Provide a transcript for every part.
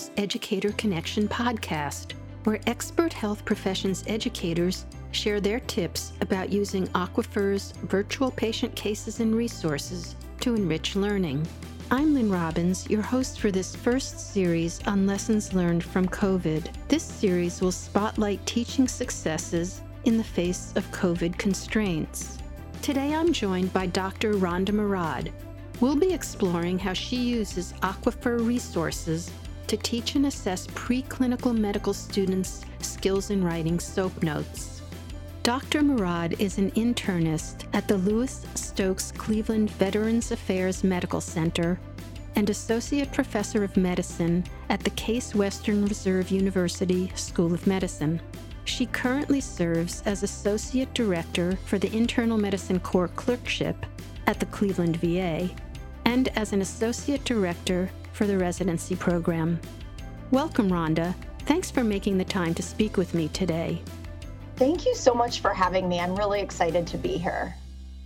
Aquifer's Educator Connection podcast, where expert health professions educators share their tips about using Aquifer's virtual patient cases and resources to enrich learning. I'm Lynn Robbins, your host for this first series on lessons learned from COVID. This series will spotlight teaching successes in the face of COVID constraints. Today I'm joined by Dr. Rhonda Murad. We'll be exploring how she uses Aquifer resources to teach and assess preclinical medical students skills in writing SOAP notes. Dr. Murad is an internist at the Louis Stokes Cleveland Veterans Affairs Medical Center and Associate Professor of Medicine at the Case Western Reserve University School of Medicine. She currently serves as Associate Director for the Internal Medicine Core Clerkship at the Cleveland VA and as an Associate Director for the Residency Program. Welcome, Rhonda. Thanks for making the time to speak with me today. Thank you so much for having me. I'm really excited to be here.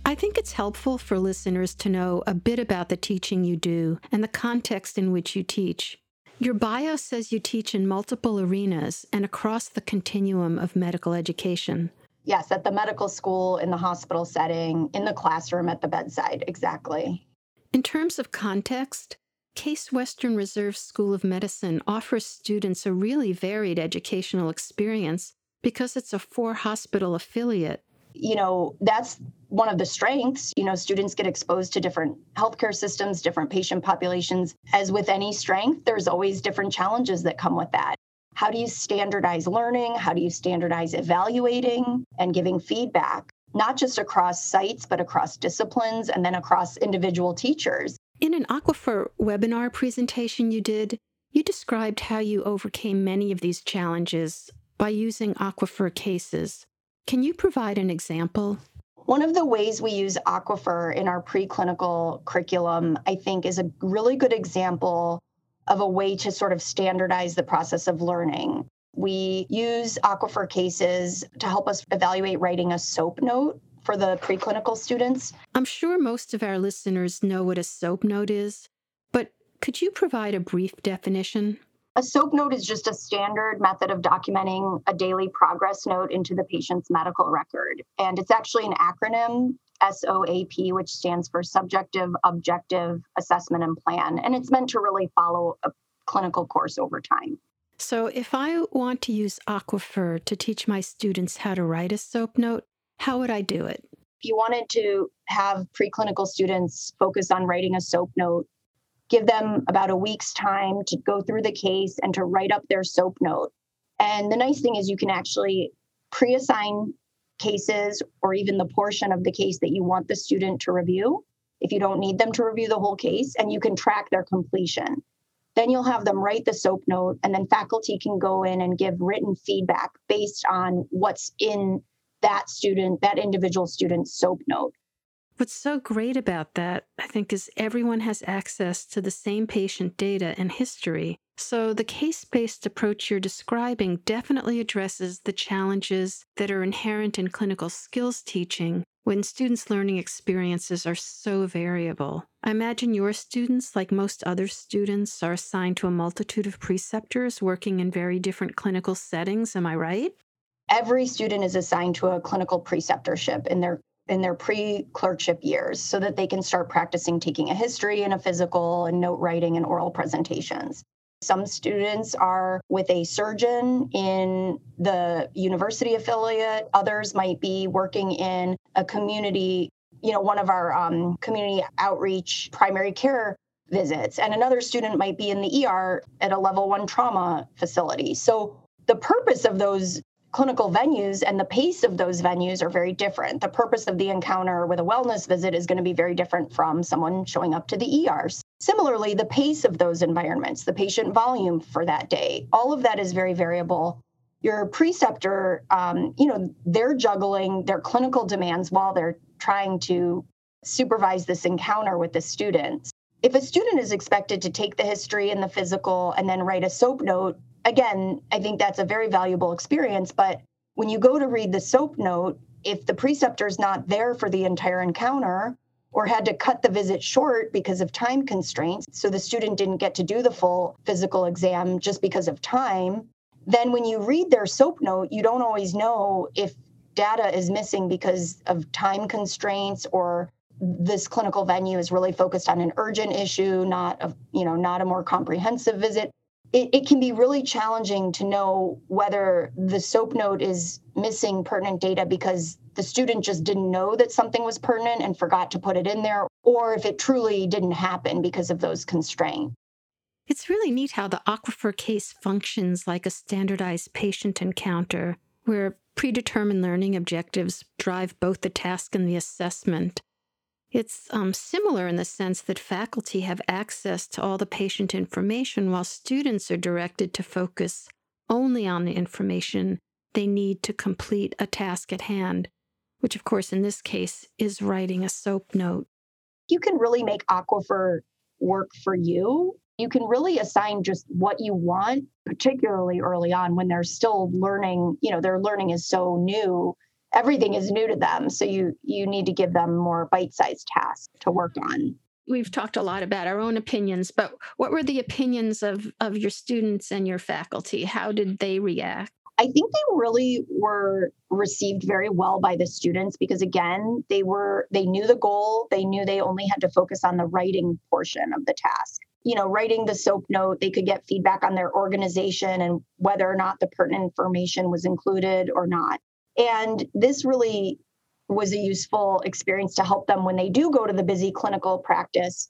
I think it's helpful for listeners to know a bit about the teaching you do and the context in which you teach. Your bio says you teach in multiple arenas and across the continuum of medical education. Yes, at the medical school, in the hospital setting, in the classroom, at the bedside, exactly. In terms of context, Case Western Reserve School of Medicine offers students a really varied educational experience because it's a four hospital affiliate. You know, that's one of the strengths. You know, students get exposed to different healthcare systems, different patient populations. As with any strength, there's always different challenges that come with that. How do you standardize learning? How do you standardize evaluating and giving feedback, not just across sites, but across disciplines and then across individual teachers? In an Aquifer webinar presentation you did, you described how you overcame many of these challenges by using Aquifer cases. Can you provide an example? One of the ways we use Aquifer in our preclinical curriculum, I think, is a really good example of a way to sort of standardize the process of learning. We use Aquifer cases to help us evaluate writing a SOAP note for the preclinical students. I'm sure most of our listeners know what a SOAP note is, but could you provide a brief definition? A SOAP note is just a standard method of documenting a daily progress note into the patient's medical record. And it's actually an acronym, SOAP, which stands for Subjective Objective Assessment and Plan. And it's meant to really follow a clinical course over time. So, if I want to use Aquifer to teach my students how to write a SOAP note, how would I do it? If you wanted to have preclinical students focus on writing a SOAP note, give them about a week's time to go through the case and to write up their SOAP note. And the nice thing is you can actually pre assign cases or even the portion of the case that you want the student to review if you don't need them to review the whole case, and you can track their completion. Then you'll have them write the SOAP note, and then faculty can go in and give written feedback based on what's in that student, that individual student's SOAP note. What's so great about that, I think, is everyone has access to the same patient data and history. So the case based approach you're describing definitely addresses the challenges that are inherent in clinical skills teaching when students' learning experiences are so variable. I imagine your students, like most other students, are assigned to a multitude of preceptors working in very different clinical settings. Am I right? Every student is assigned to a clinical preceptorship in their in their pre-clerkship years so that they can start practicing taking a history and a physical and note writing and oral presentations. Some students are with a surgeon in the university affiliate. Others might be working in a community, you know, one of our um, community outreach primary care visits. And another student might be in the ER at a level one trauma facility. So the purpose of those clinical venues and the pace of those venues are very different. The purpose of the encounter with a wellness visit is going to be very different from someone showing up to the ERs. Similarly, the pace of those environments, the patient volume for that day, all of that is very variable. Your preceptor, um, you know, they're juggling their clinical demands while they're trying to supervise this encounter with the students. If a student is expected to take the history and the physical and then write a SOAP note again, I think that's a very valuable experience. But when you go to read the SOAP note, if the preceptor is not there for the entire encounter, or had to cut the visit short because of time constraints, so the student didn't get to do the full physical exam just because of time, then when you read their SOAP note, you don't always know if data is missing because of time constraints or this clinical venue is really focused on an urgent issue, not a, you know, not a more comprehensive visit. It, it can be really challenging to know whether the SOAP note is missing pertinent data because the student just didn't know that something was pertinent and forgot to put it in there, or if it truly didn't happen because of those constraints. It's really neat how the aquifer case functions like a standardized patient encounter, where predetermined learning objectives drive both the task and the assessment. It's um, similar in the sense that faculty have access to all the patient information while students are directed to focus only on the information they need to complete a task at hand, which, of course, in this case is writing a SOAP note. You can really make Aquifer work for you. You can really assign just what you want, particularly early on when they're still learning, you know, their learning is so new everything is new to them. So you you need to give them more bite-sized tasks to work on. We've talked a lot about our own opinions but what were the opinions of of your students and your faculty? How did they react? I think they really were received very well by the students because again, they were they knew the goal, they knew they only had to focus on the writing portion of the task. You know, writing the SOAP note, they could get feedback on their organization and whether or not the pertinent information was included or not. And this really was a useful experience to help them when they do go to the busy clinical practice.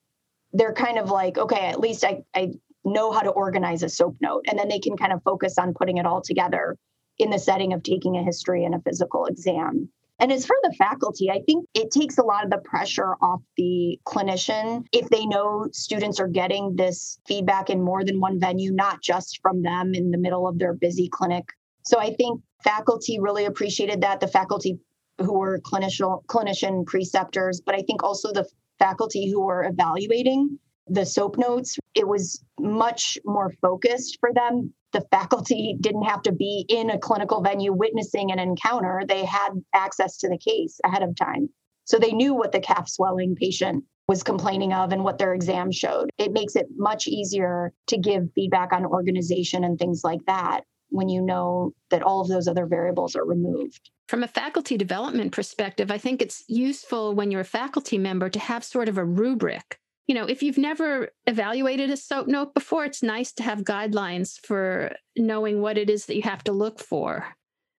They're kind of like, okay, at least I, I know how to organize a SOAP note. And then they can kind of focus on putting it all together in the setting of taking a history and a physical exam. And as for the faculty, I think it takes a lot of the pressure off the clinician if they know students are getting this feedback in more than one venue, not just from them in the middle of their busy clinic. So I think faculty really appreciated that. The faculty who were clinician clinician preceptors, but I think also the faculty who were evaluating the SOAP notes, it was much more focused for them. The faculty didn't have to be in a clinical venue witnessing an encounter. They had access to the case ahead of time. So they knew what the calf swelling patient was complaining of and what their exam showed. It makes it much easier to give feedback on organization and things like that when you know that all of those other variables are removed. From a faculty development perspective, I think it's useful when you're a faculty member to have sort of a rubric. You know, if you've never evaluated a SOAP note before, it's nice to have guidelines for knowing what it is that you have to look for.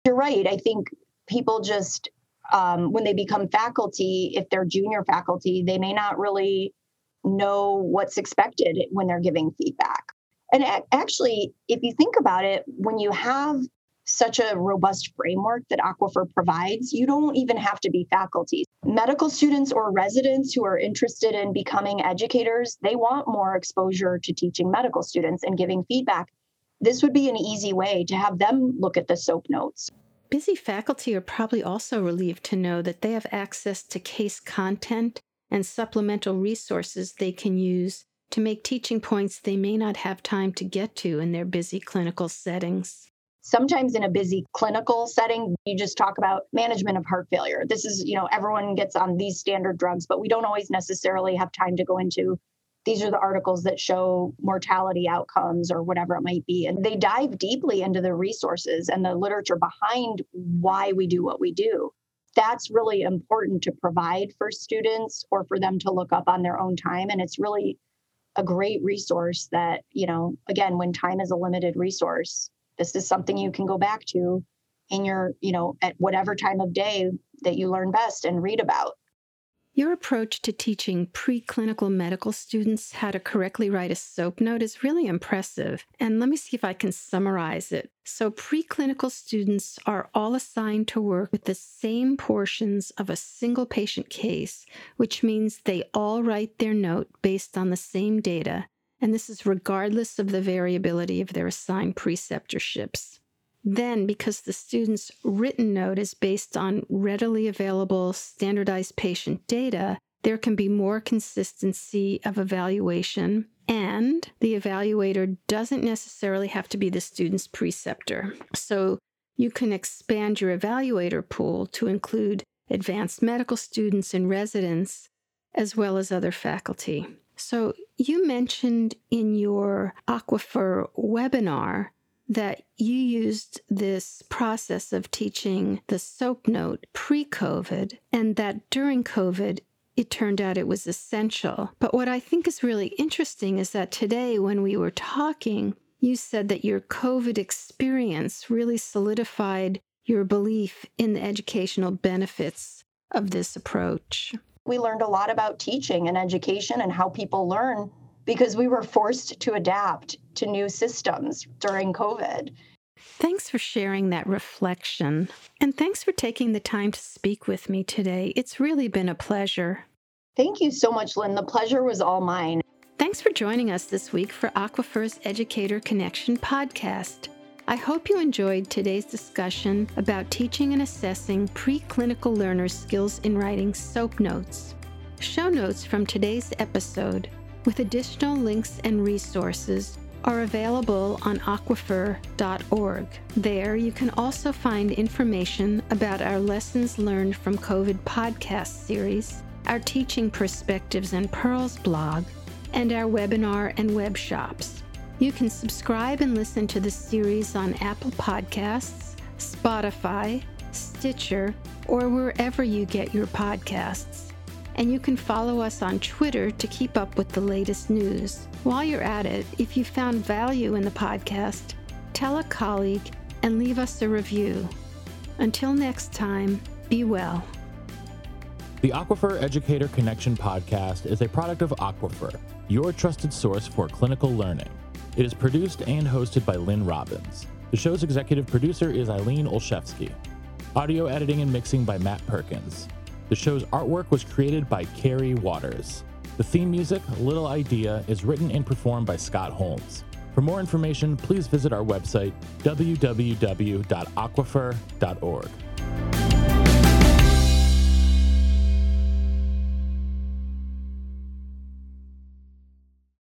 You're right. I think people just, um, when they become faculty, if they're junior faculty, they may not really know what's expected when they're giving feedback. And actually, if you think about it, when you have such a robust framework that Aquifer provides, you don't even have to be faculty. Medical students or residents who are interested in becoming educators, they want more exposure to teaching medical students and giving feedback. This would be an easy way to have them look at the SOAP notes. Busy faculty are probably also relieved to know that they have access to case content and supplemental resources they can use to make teaching points they may not have time to get to in their busy clinical settings. Sometimes in a busy clinical setting, you just talk about management of heart failure. This is, you know, everyone gets on these standard drugs, but we don't always necessarily have time to go into these are the articles that show mortality outcomes or whatever it might be. And they dive deeply into the resources and the literature behind why we do what we do. That's really important to provide for students or for them to look up on their own time. And it's really a great resource that, you know, again, when time is a limited resource, this is something you can go back to in your, you know, at whatever time of day that you learn best and read about. Your approach to teaching preclinical medical students how to correctly write a SOAP note is really impressive. And let me see if I can summarize it. So, preclinical students are all assigned to work with the same portions of a single patient case, which means they all write their note based on the same data. And this is regardless of the variability of their assigned preceptorships. Then, because the student's written note is based on readily available standardized patient data, there can be more consistency of evaluation, and the evaluator doesn't necessarily have to be the student's preceptor. So, you can expand your evaluator pool to include advanced medical students and residents as well as other faculty. So, you mentioned in your Aquifer webinar that you used this process of teaching the SOAP note pre COVID, and that during COVID, it turned out it was essential. But what I think is really interesting is that today, when we were talking, you said that your COVID experience really solidified your belief in the educational benefits of this approach. We learned a lot about teaching and education and how people learn because we were forced to adapt to new systems during COVID. Thanks for sharing that reflection. And thanks for taking the time to speak with me today. It's really been a pleasure. Thank you so much, Lynn. The pleasure was all mine. Thanks for joining us this week for Aquifer's Educator Connection podcast. I hope you enjoyed today's discussion about teaching and assessing preclinical learners' skills in writing SOAP notes. Show notes from today's episode, with additional links and resources, are available on aquifer.org. There, you can also find information about our Lessons Learned from COVID podcast series, our Teaching Perspectives and Pearls blog, and our webinar and web shops. You can subscribe and listen to the series on Apple Podcasts, Spotify, Stitcher, or wherever you get your podcasts and you can follow us on Twitter to keep up with the latest news. While you're at it, if you found value in the podcast, tell a colleague and leave us a review. Until next time, be well. The Aquifer Educator Connection podcast is a product of Aquifer, your trusted source for clinical learning. It is produced and hosted by Lynn Robbins. The show's executive producer is Eileen Olszewski. Audio editing and mixing by Matt Perkins. The show's artwork was created by Carrie Waters. The theme music, Little Idea, is written and performed by Scott Holmes. For more information, please visit our website, www.aquifer.org.